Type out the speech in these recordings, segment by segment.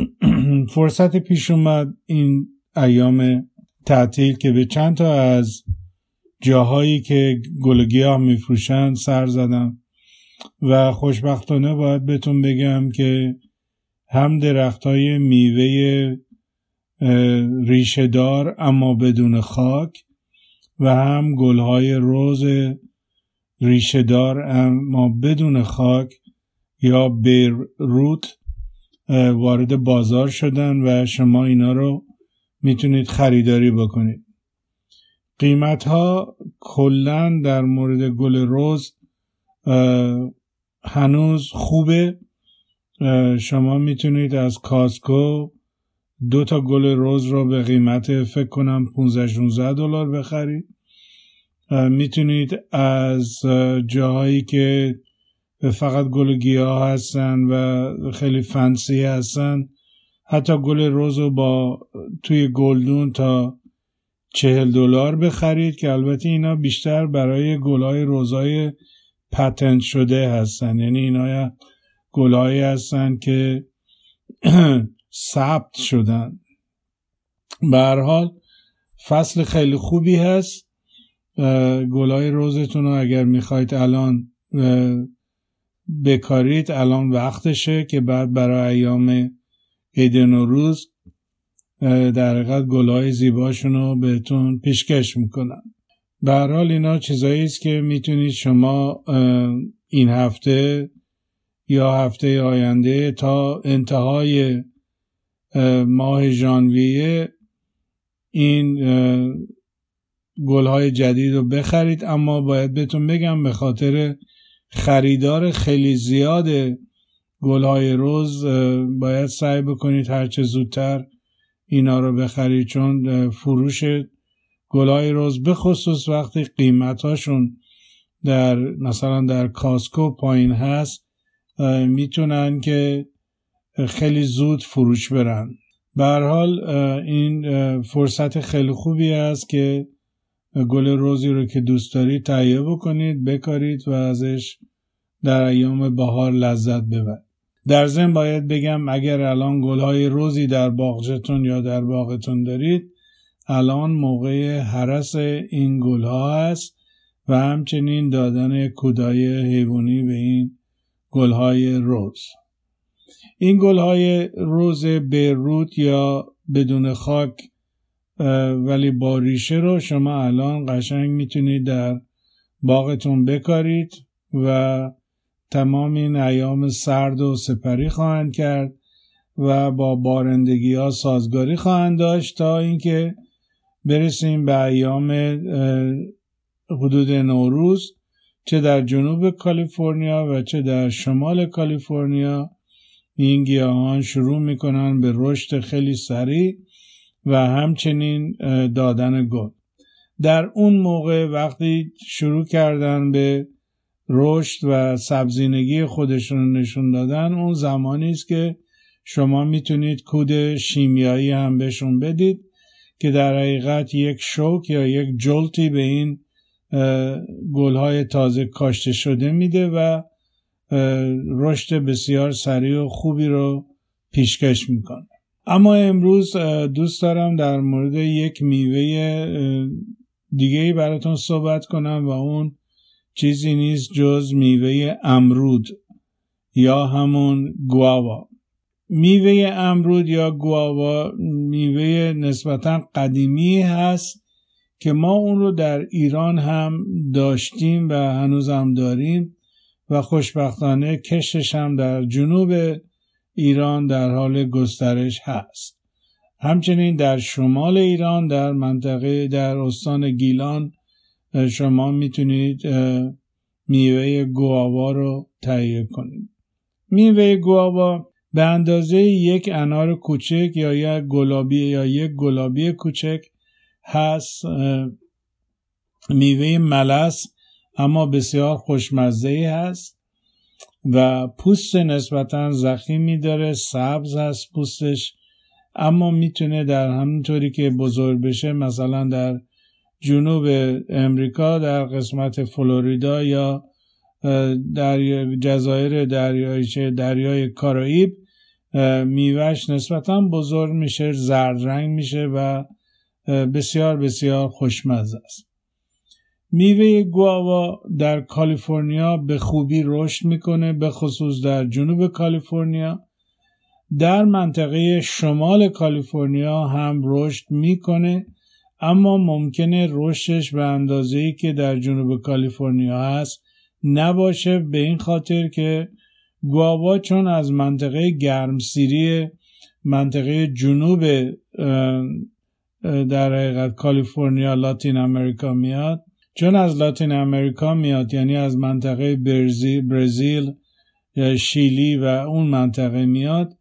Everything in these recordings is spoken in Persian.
فرصت پیش اومد این ایام تعطیل که به چند تا از جاهایی که گلگیاه میفروشن سر زدم و خوشبختانه باید بهتون بگم که هم درخت های میوه ریشهدار اما بدون خاک و هم گل های روز ریشهدار اما بدون خاک یا بیروت وارد بازار شدن و شما اینا رو می‌تونید خریداری بکنید. قیمت ها کلا در مورد گل روز هنوز خوبه. شما می‌تونید از کاسکو دو تا گل روز رو به قیمت فکر کنم 15 16 دلار بخرید. می‌تونید از جاهایی که فقط گل گیاه هستن و خیلی فنسی هستن. حتی گل روز رو با توی گلدون تا چهل دلار بخرید که البته اینا بیشتر برای گلای روزای پتنت شده هستن. یعنی اینا گلهایی هستن که ثبت شدن. به حال فصل خیلی خوبی هست. گلای روزتون رو اگر می‌خواید الان بکارید الان وقتشه که بعد برای ایام عید نوروز در حقیقت گلهای زیباشون رو بهتون پیشکش می‌کنن به حال اینا چیزایی است که می‌تونید شما این هفته یا هفته آینده تا انتهای ماه ژانویه این گلهای جدید رو بخرید. اما باید بهتون بگم به خاطر خریدار خیلی زیاد گلهای روز باید سعی بکنید هرچه زودتر اینا رو بخرید چون فروش گلهای روز بخصوص وقتی قیمتاشون در مثلا در کاسکو پایین هست می‌تونن که خیلی زود فروش برن. به حال این فرصت خیلی خوبی است که گل روزی رو که دوست دارید تهیه بکنید بکارید و ازش در ایام بهار لذت ببرید. در ضمن باید بگم اگر الان گلهای روزی در باغچتون یا در باغتون دارید الان موقع حرس این گلها هست و همچنین دادن کودای حیوانی به این گلهای روز. این گلهای روز بیروت یا بدون خاک ولی با ریشه رو شما الان قشنگ می‌تونید در باغتون بکارید و تمام این ایام سرد و سپری خواهند کرد و با بارندگی ها سازگاری خواهند داشت تا اینکه برسیم به ایام حدود نوروز چه در جنوب کالیفرنیا و چه در شمال کالیفرنیا. این گیاهان شروع می‌کنن به رشد خیلی سریع و همچنین دادن گل. در اون موقع وقتی شروع کردن به رشد و سبزینگی خودشون نشون دادن اون زمانی است که شما می‌تونید کود شیمیایی هم بهشون بدید که در حقیقت یک شوک یا یک جلتی به این گلهای تازه کاشته شده میده و رشد بسیار سریع و خوبی رو پیشکش می‌کنه. اما امروز دوست دارم در مورد یک میوه دیگه براتون صحبت کنم و اون چیزی نیست جز میوه امرود یا همون گواوا. میوه امرود یا گواوا میوه نسبتا قدیمی هست که ما اون رو در ایران هم داشتیم و هنوز هم داریم و خوشبختانه کشش هم در جنوب ایران در حال گسترش هست. همچنین در شمال ایران در منطقه در استان گیلان شما می‌تونید میوه گواوا رو تهیه کنید. میوه گواوا به اندازه یک انار کوچک یا یک گلابی یا یک گلابی کوچک هست میوه ملس اما بسیار خوشمزه هست. و پوست نسبتا زخیمی داره سبز هست پوستش اما می‌تونه در همونطوری که بزرگ بشه مثلا در جنوب امریکا در قسمت فلوریدا یا در جزایر دریایچه دریای کارائیب میوهش نسبتا بزرگ میشه زرد رنگ میشه و بسیار بسیار خوشمزه است. میوه گواوا در کالیفرنیا به خوبی رشد می‌کنه به خصوص در جنوب کالیفرنیا. در منطقه شمال کالیفرنیا هم رشد می‌کنه اما ممکنه رشدش به اندازه‌ای که در جنوب کالیفرنیا هست نباشه به این خاطر که گواوا چون از منطقه گرمسیری منطقه جنوب در حقیقت کالیفرنیا لاتین امریکا میاد چون از لاتین امریکا میاد یعنی از منطقه برزیل یا شیلی و اون منطقه میاد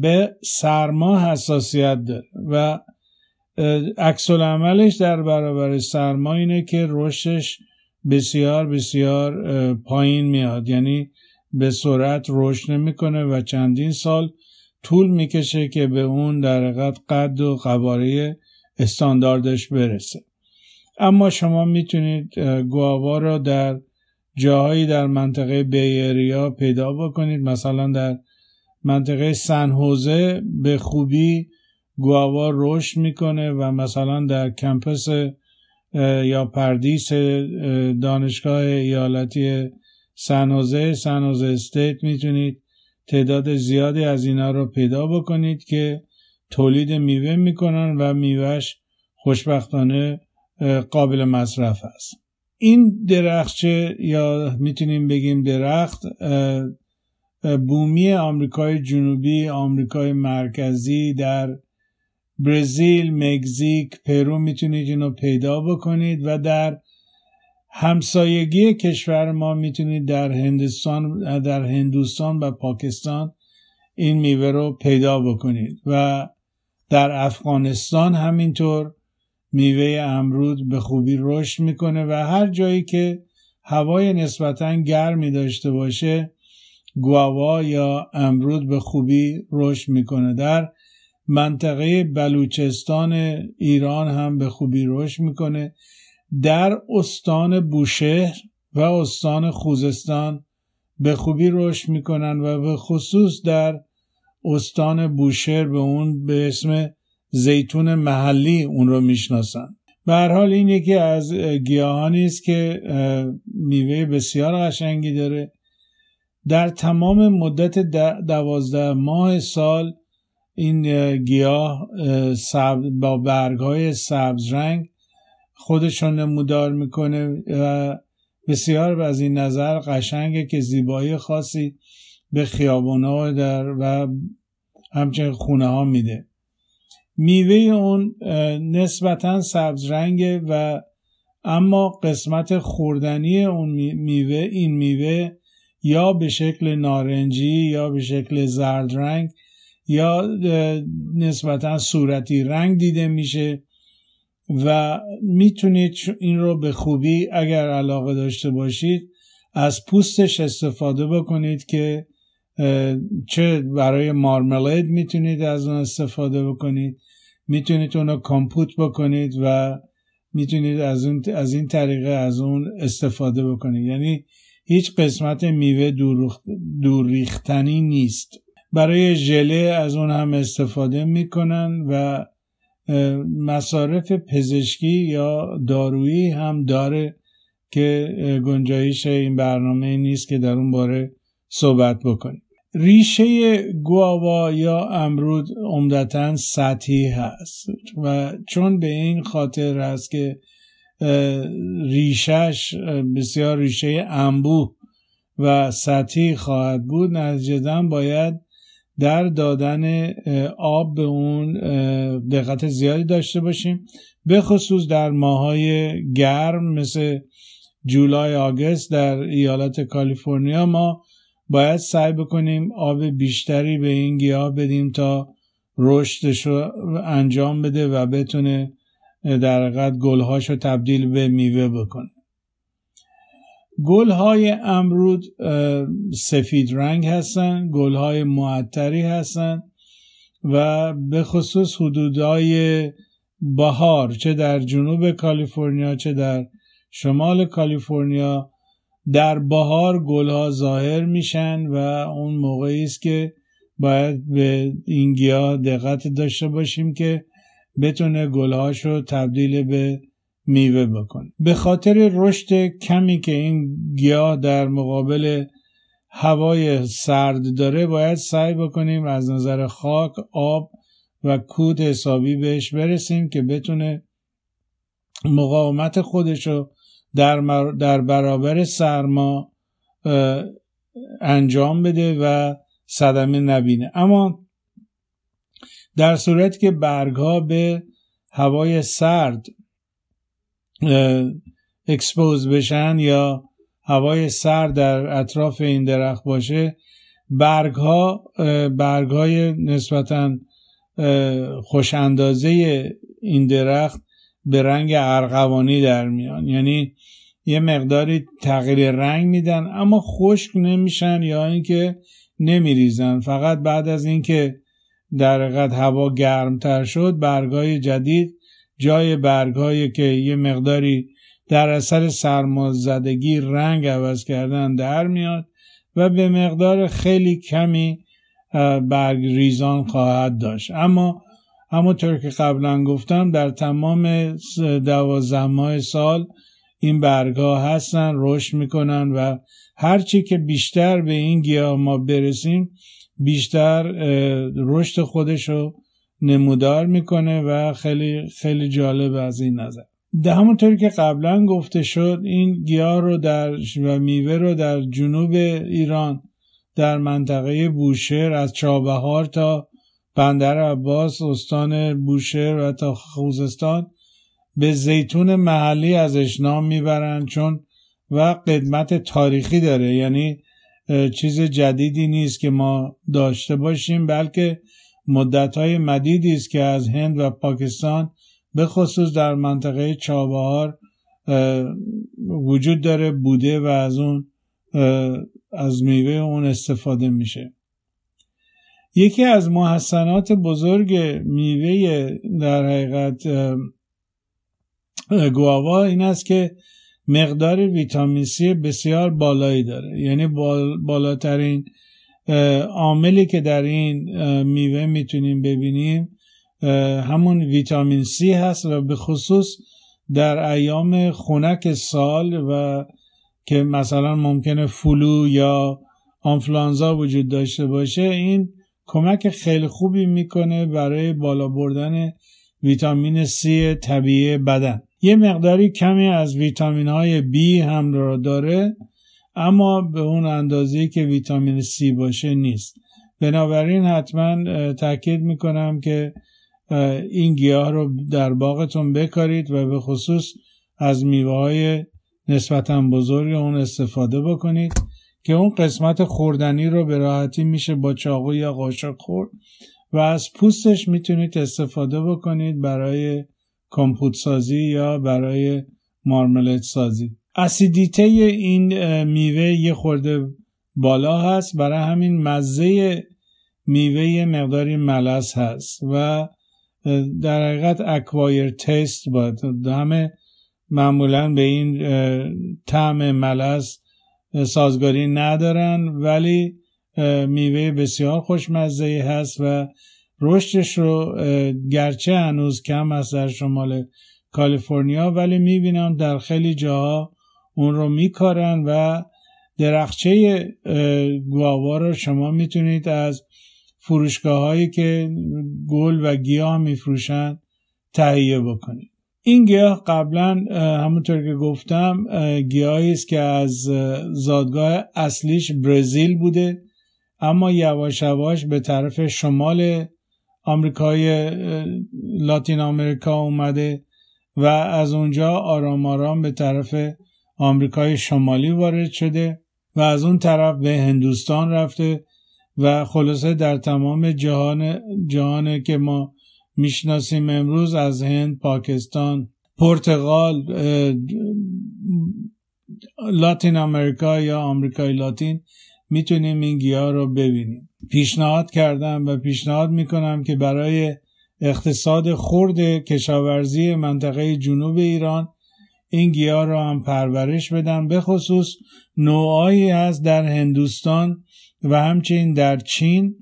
به سرما حساسیت داره و عکس عملش در برابر سرما اینه که رشدش بسیار بسیار پایین میاد. یعنی به سرعت رشد نمی‌کنه و چندین سال طول می‌کشه که به اون در قد و قواره استانداردش برسه. اما شما می‌تونید گواوا را در جاهایی در منطقه بیریا پیدا بکنید. مثلا در منطقه سنهوزه به خوبی گواوا رشد می‌کنه و مثلا در کمپس یا پردیس دانشگاه ایالتی سنوزه سنوزه استیت می‌تونید تعداد زیادی از اینا رو پیدا بکنید که تولید میوه می‌کنن و میوهش خوشبختانه قابل مصرف است. این درخچه یا می‌تونیم بگیم درخت بومی آمریکای جنوبی آمریکای مرکزی در برزیل، مکزیک، پرو می‌تونید اینو پیدا بکنید و در همسایگی کشور ما می‌تونید در هندوستان در هندوستان و پاکستان این میوه رو پیدا بکنید. و در افغانستان همینطور میوه امرود به خوبی رشد می‌کنه و هر جایی که هوای نسبتا گرمی داشته باشه گواوا یا امرود به خوبی رشد می‌کنه. در منطقه بلوچستان ایران هم به خوبی رشد می‌کنه. در استان بوشهر و استان خوزستان به خوبی رشد می‌کنن و به خصوص در استان بوشهر به اون به اسم زیتون محلی اون رو می‌شناسن به حال این یکی از گیاهانی است که میوه بسیار قشنگی داره. در تمام مدت دوازده ماه سال این گیاه با برگهای سبز رنگ خودشون نمودار می‌کنه و بسیار از این نظر قشنگه که زیبایی خاصی به خیابونا در و همچنین خونه ها میده. میوه اون نسبتا سبز رنگه و اما قسمت خوردنی اون میوه این میوه یا به شکل نارنجی یا به شکل زرد رنگ یا نسبتا صورتی رنگ دیده میشه و می‌تونید این رو به خوبی اگر علاقه داشته باشید از پوستش استفاده بکنید که چه برای مارملید می‌تونید از اون استفاده بکنید. می‌تونید اون رو کامپوت بکنید و می‌تونید از, اون از این طریقه از اون استفاده بکنید. یعنی هیچ قسمت میوه دور ریختنی نیست. برای ژله از اون هم استفاده می‌کنن و مصارف پزشکی یا دارویی هم داره که گنجایش این برنامه نیست که در اون باره صحبت بکنیم. ریشه گواوا یا امرود عمدتا سطحی هست و چون به این خاطر هست که ریشش بسیار ریشه انبوه و سطحی خواهد بود نتیجتا باید در دادن آب به اون دقت زیادی داشته باشیم به خصوص در ماهای گرم مثل جولای آگست در ایالت کالیفرنیا ما باید سعی بکنیم آب بیشتری به این گیاه بدیم تا رشدش رو انجام بده و بتونه در حقیقت گلهاش رو تبدیل به میوه بکنه. گل های امرود سفید رنگ هستن گل های معطری هستن و به خصوص حدودهای بهار چه در جنوب کالیفرنیا چه در شمال کالیفرنیا در بهار گلها ظاهر میشن و اون موقعی است که باید به این گیاه دقت داشته باشیم که بتونه گلهاش رو تبدیل به میوه بکنه. به خاطر رشد کمی که این گیاه در مقابل هوای سرد داره باید سعی بکنیم از نظر خاک آب و کود حسابی بهش برسیم که بتونه مقاومت خودش رو در, در برابر سرما انجام بده و صدمه نبینه. اما در صورتی که برگ به هوای سرد expose بشن یا هوای سرد در اطراف این درخت باشه برگ ها برگ های نسبتا خوش اندازه این درخت به رنگ ارغوانی در میان. یعنی یه مقداری تغییر رنگ میدن اما خشک نمیشن یا اینکه نمیریزن. فقط بعد از اینکه در حقیقت هوا گرمتر شد برگای جدید جای برگایی که یه مقداری در اثر سرمازدگی رنگ عوض کردن در میاد و به مقدار خیلی کمی برگ ریزان خواهد داشت. اما همونطور که قبلا گفتم در تمام دوازده ماه سال این برگا هستن رشد می‌کنن و هرچی که بیشتر به این گیاه ما برسیم بیشتر رشد خودش رو نمودار می‌کنه و خیلی خیلی جالب از این نظر. ده همونطوری که قبلا گفته شد این گیاه رو در و میوه رو در جنوب ایران در منطقه بوشهر از چابهار تا بندر عباس استان بوشهر و تا خوزستان به زیتون محلی ازش نام می‌برند چون و قدمت تاریخی داره. یعنی چیز جدیدی نیست که ما داشته باشیم بلکه مدتهای مدیدی است که از هند و پاکستان به خصوص در منطقه چابهار وجود داره بوده و از اون از میوه اون استفاده میشه. یکی از محسنات بزرگ میوه در حقیقت گواوا این است که مقدار ویتامین C بسیار بالایی داره. یعنی بالاترین عاملی که در این میوه می‌تونیم ببینیم همون ویتامین C هست و به خصوص در ایام خونک سال و که مثلا ممکنه فلو یا آنفلانزا وجود داشته باشه این کمک خیلی خوبی می‌کنه برای بالا بردن ویتامین C طبیعی بدن. یه مقداری کمی از ویتامین های B هم را داره اما به اون اندازه که ویتامین C باشه نیست. بنابراین حتما تاکید می‌کنم که این گیاه رو در باغتون بکارید و به خصوص از میوه های نسبتا بزرگ اون استفاده بکنید. که اون قسمت خوردنی رو به راحتی میشه با چاقو یا قاشق خورد و از پوستش می‌تونید استفاده بکنید برای کمپوت سازی یا برای مارملت سازی. اسیدیته این میوه یه خورده بالا هست. برای همین مزه میوه مقداری ملس هست و در حقیقت اکوایر تیست باید. همه معمولا به این طعم ملس سازگاری ندارن ولی میوه بسیار خوشمزه هست و رشدش رو گرچه هنوز کم است در شمال کالیفرنیا ولی می‌بینم در خیلی جاها اون رو میکارن و درخچه گواوا رو شما می‌تونید از فروشگاه هایی که گل و گیاه میفروشن تهیه بکنید. این گیاه قبلا همونطور که گفتم گیاهی است که از زادگاه اصلیش برزیل بوده. اما یواش یواش به طرف شمال آمریکای لاتین آمریکا اومده و از اونجا آرام آرام به طرف آمریکای شمالی وارد شده و از اون طرف به هندوستان رفته و خلاصه در تمام جهان جهان که ما می‌شناسیم امروز از هند پاکستان پرتغال لاتین امریکا یا آمریکای لاتین. می‌تونیم این گیاه رو ببینیم. پیشنهاد کردم و پیشنهاد می‌کنم که برای اقتصاد خرد کشاورزی منطقه جنوب ایران این گیاه را هم پرورش بدن. به خصوص نوعایی هست در هندوستان و همچنین در چین.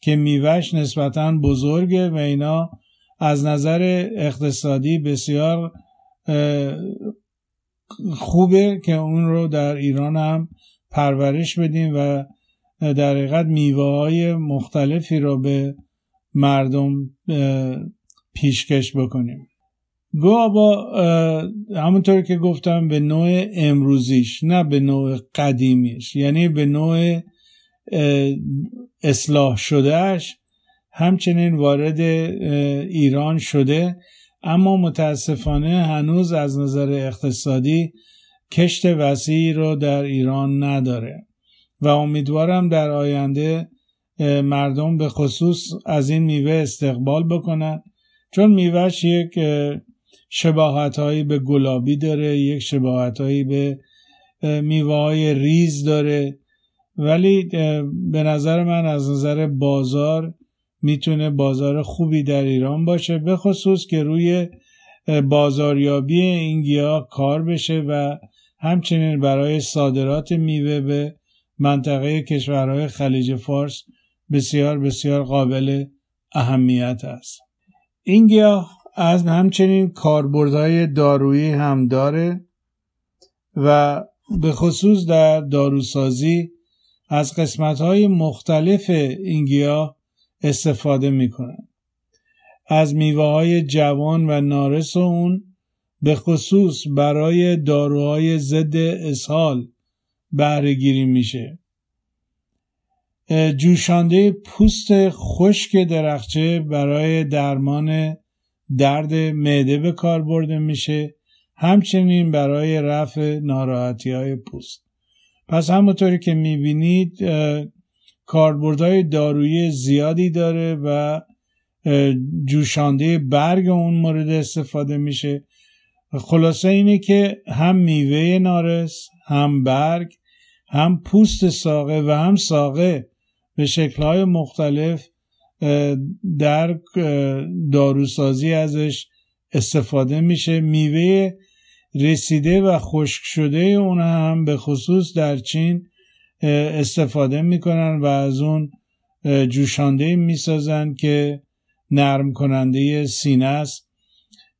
که میوهش نسبتا بزرگه و اینا از نظر اقتصادی بسیار خوبه که اون رو در ایران هم پرورش بدیم و در حقیقت میوه های مختلفی رو به مردم پیشکش بکنیم. گوابا همونطور که گفتم به نوع امروزیش نه به نوع قدیمیش. یعنی به نوع اصلاح شدهش همچنین وارد ایران شده. اما متاسفانه هنوز از نظر اقتصادی کشت وسیعی رو در ایران نداره و امیدوارم در آینده مردم به خصوص از این میوه استقبال بکنن چون میوهش یک شباهت هایی به گلابی داره یک شباهت هایی به میوه های ریز داره. ولی به نظر من از نظر بازار می‌تونه بازار خوبی در ایران باشه به خصوص که روی بازاریابی این گیاه کار بشه و همچنین برای صادرات میوه به منطقه کشورهای خلیج فارس بسیار بسیار قابل اهمیت است. این گیاه از همچنین کاربردهای دارویی هم داره و به خصوص در داروسازی از قسمتهای مختلف این گیاه استفاده می‌کنن از میوه های جوان و نارس اون به خصوص برای داروهای ضد اسهال بهره گیری میشه جوشانده پوست خشک درخچه برای درمان درد معده به کار برده میشه. همچنین برای رفع ناراحتی های پوست. پس همونطوری که می‌بینید کاربردهای دارویی زیادی داره و جوشانده برگ اون مورد استفاده میشه. خلاصه اینه که هم میوه نارس هم برگ هم پوست ساقه و هم ساقه به شکلهای مختلف در داروسازی ازش استفاده میشه. میوه رسیده و خشک شده اون هم به خصوص در چین استفاده می‌کنن و از اون جوشانده می‌سازن که نرم کننده سینه است.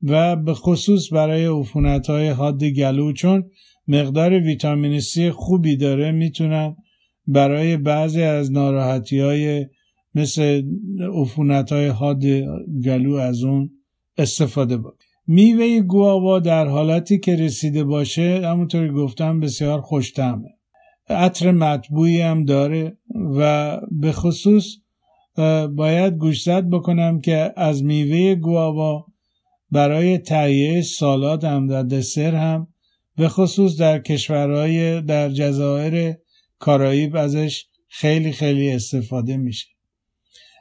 و به خصوص برای عفونت های حاد گلو چون مقدار ویتامین C خوبی داره می‌تونن برای بعضی از ناراحتی های مثل عفونت های حاد گلو از اون استفاده با میوه گوابا در حالتی که رسیده باشه همونطوری گفتم بسیار خوشتمه عطر مطبوعی هم داره و به خصوص باید گوشزد بکنم که از میوه گوابا برای تهیه سالاد هم در دسر هم به خصوص در کشورهای در جزایر کارائیب ازش خیلی خیلی استفاده میشه.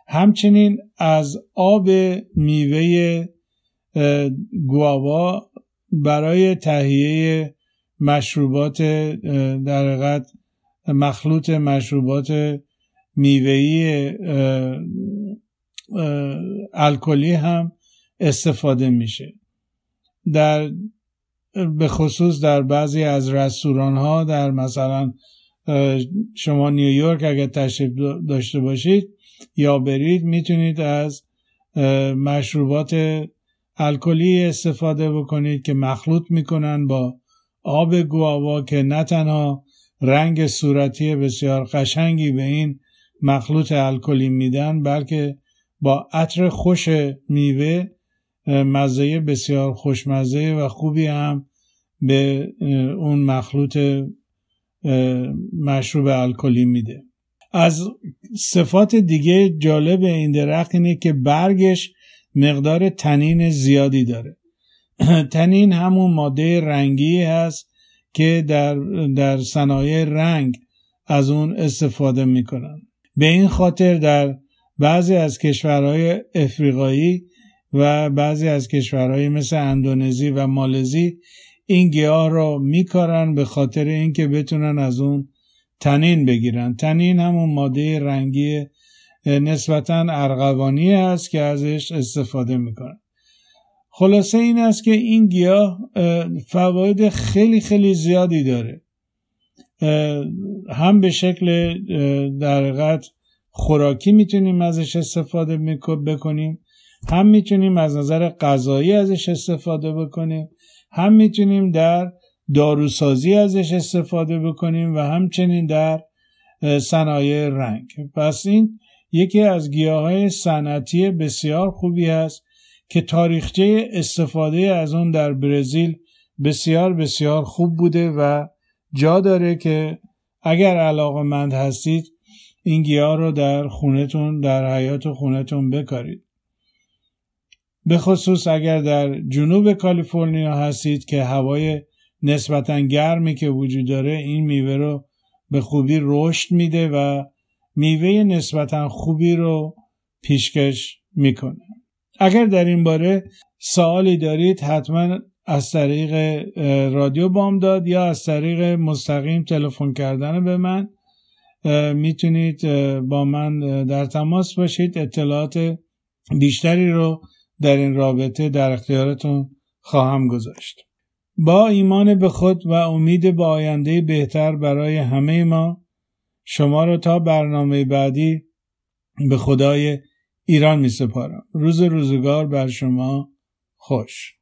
همچنین از آب میوه گوابا برای تهیه مشروبات در حقیقت مخلوط مشروبات میوهی الکلی هم استفاده میشه. در به خصوص در بعضی از رستوران ها در مثلا شما نیویورک اگر تشریف داشته باشید یا برید می‌تونید از مشروبات الکلی استفاده بکنید که مخلوط می‌کنن با آب گواوا که نه تنها رنگ صورتی بسیار قشنگی به این مخلوط الکلی میدن بلکه با عطر خوش میوه مزه بسیار خوشمزه و خوبی هم به اون مخلوط مشروب الکلی میده. از صفات دیگه جالب این درخت اینه که برگش مقدار تنین زیادی داره. تنین همون ماده رنگی هست که در, در صنایع رنگ از اون استفاده می‌کنن. به این خاطر در بعضی از کشورهای افریقایی و بعضی از کشورهای مثل اندونزی و مالزی این گیاه را میکارن به خاطر اینکه بتونن از اون تنین بگیرن. تنین همون ماده رنگی نسبتا ارغوانی است که ازش استفاده می‌کنن خلاصه این است که این گیاه فواید خیلی خیلی زیادی داره. هم به شکل در خوراکی می‌تونیم ازش استفاده بکنیم هم می‌تونیم از نظر غذایی ازش استفاده بکنیم هم می‌تونیم در داروسازی ازش استفاده بکنیم و همچنین در صنایع رنگ. پس این یکی از گیاه های صنعتی بسیار خوبی است که تاریخچه استفاده از اون در برزیل بسیار بسیار خوب بوده و جا داره که اگر علاقه مند هستید این گیاه رو در خونتون در حیات خونتون بکارید. به خصوص اگر در جنوب کالیفرنیا هستید که هوای نسبتا گرمی که وجود داره این میوه رو به خوبی رشد میده و میوه نسبتا خوبی رو پیشکش می‌کنه. اگر در این باره سوالی دارید حتما از طریق رادیو بام داد یا از طریق مستقیم تلفن کردن به من. می‌تونید با من در تماس باشید. اطلاعات بیشتری رو در این رابطه در اختیارتون خواهم گذاشت. با ایمان به خود و امید به آینده بهتر برای همه ما شما را تا برنامه بعدی به خدای ایران می سپارم. روز روزگار بر شما خوش.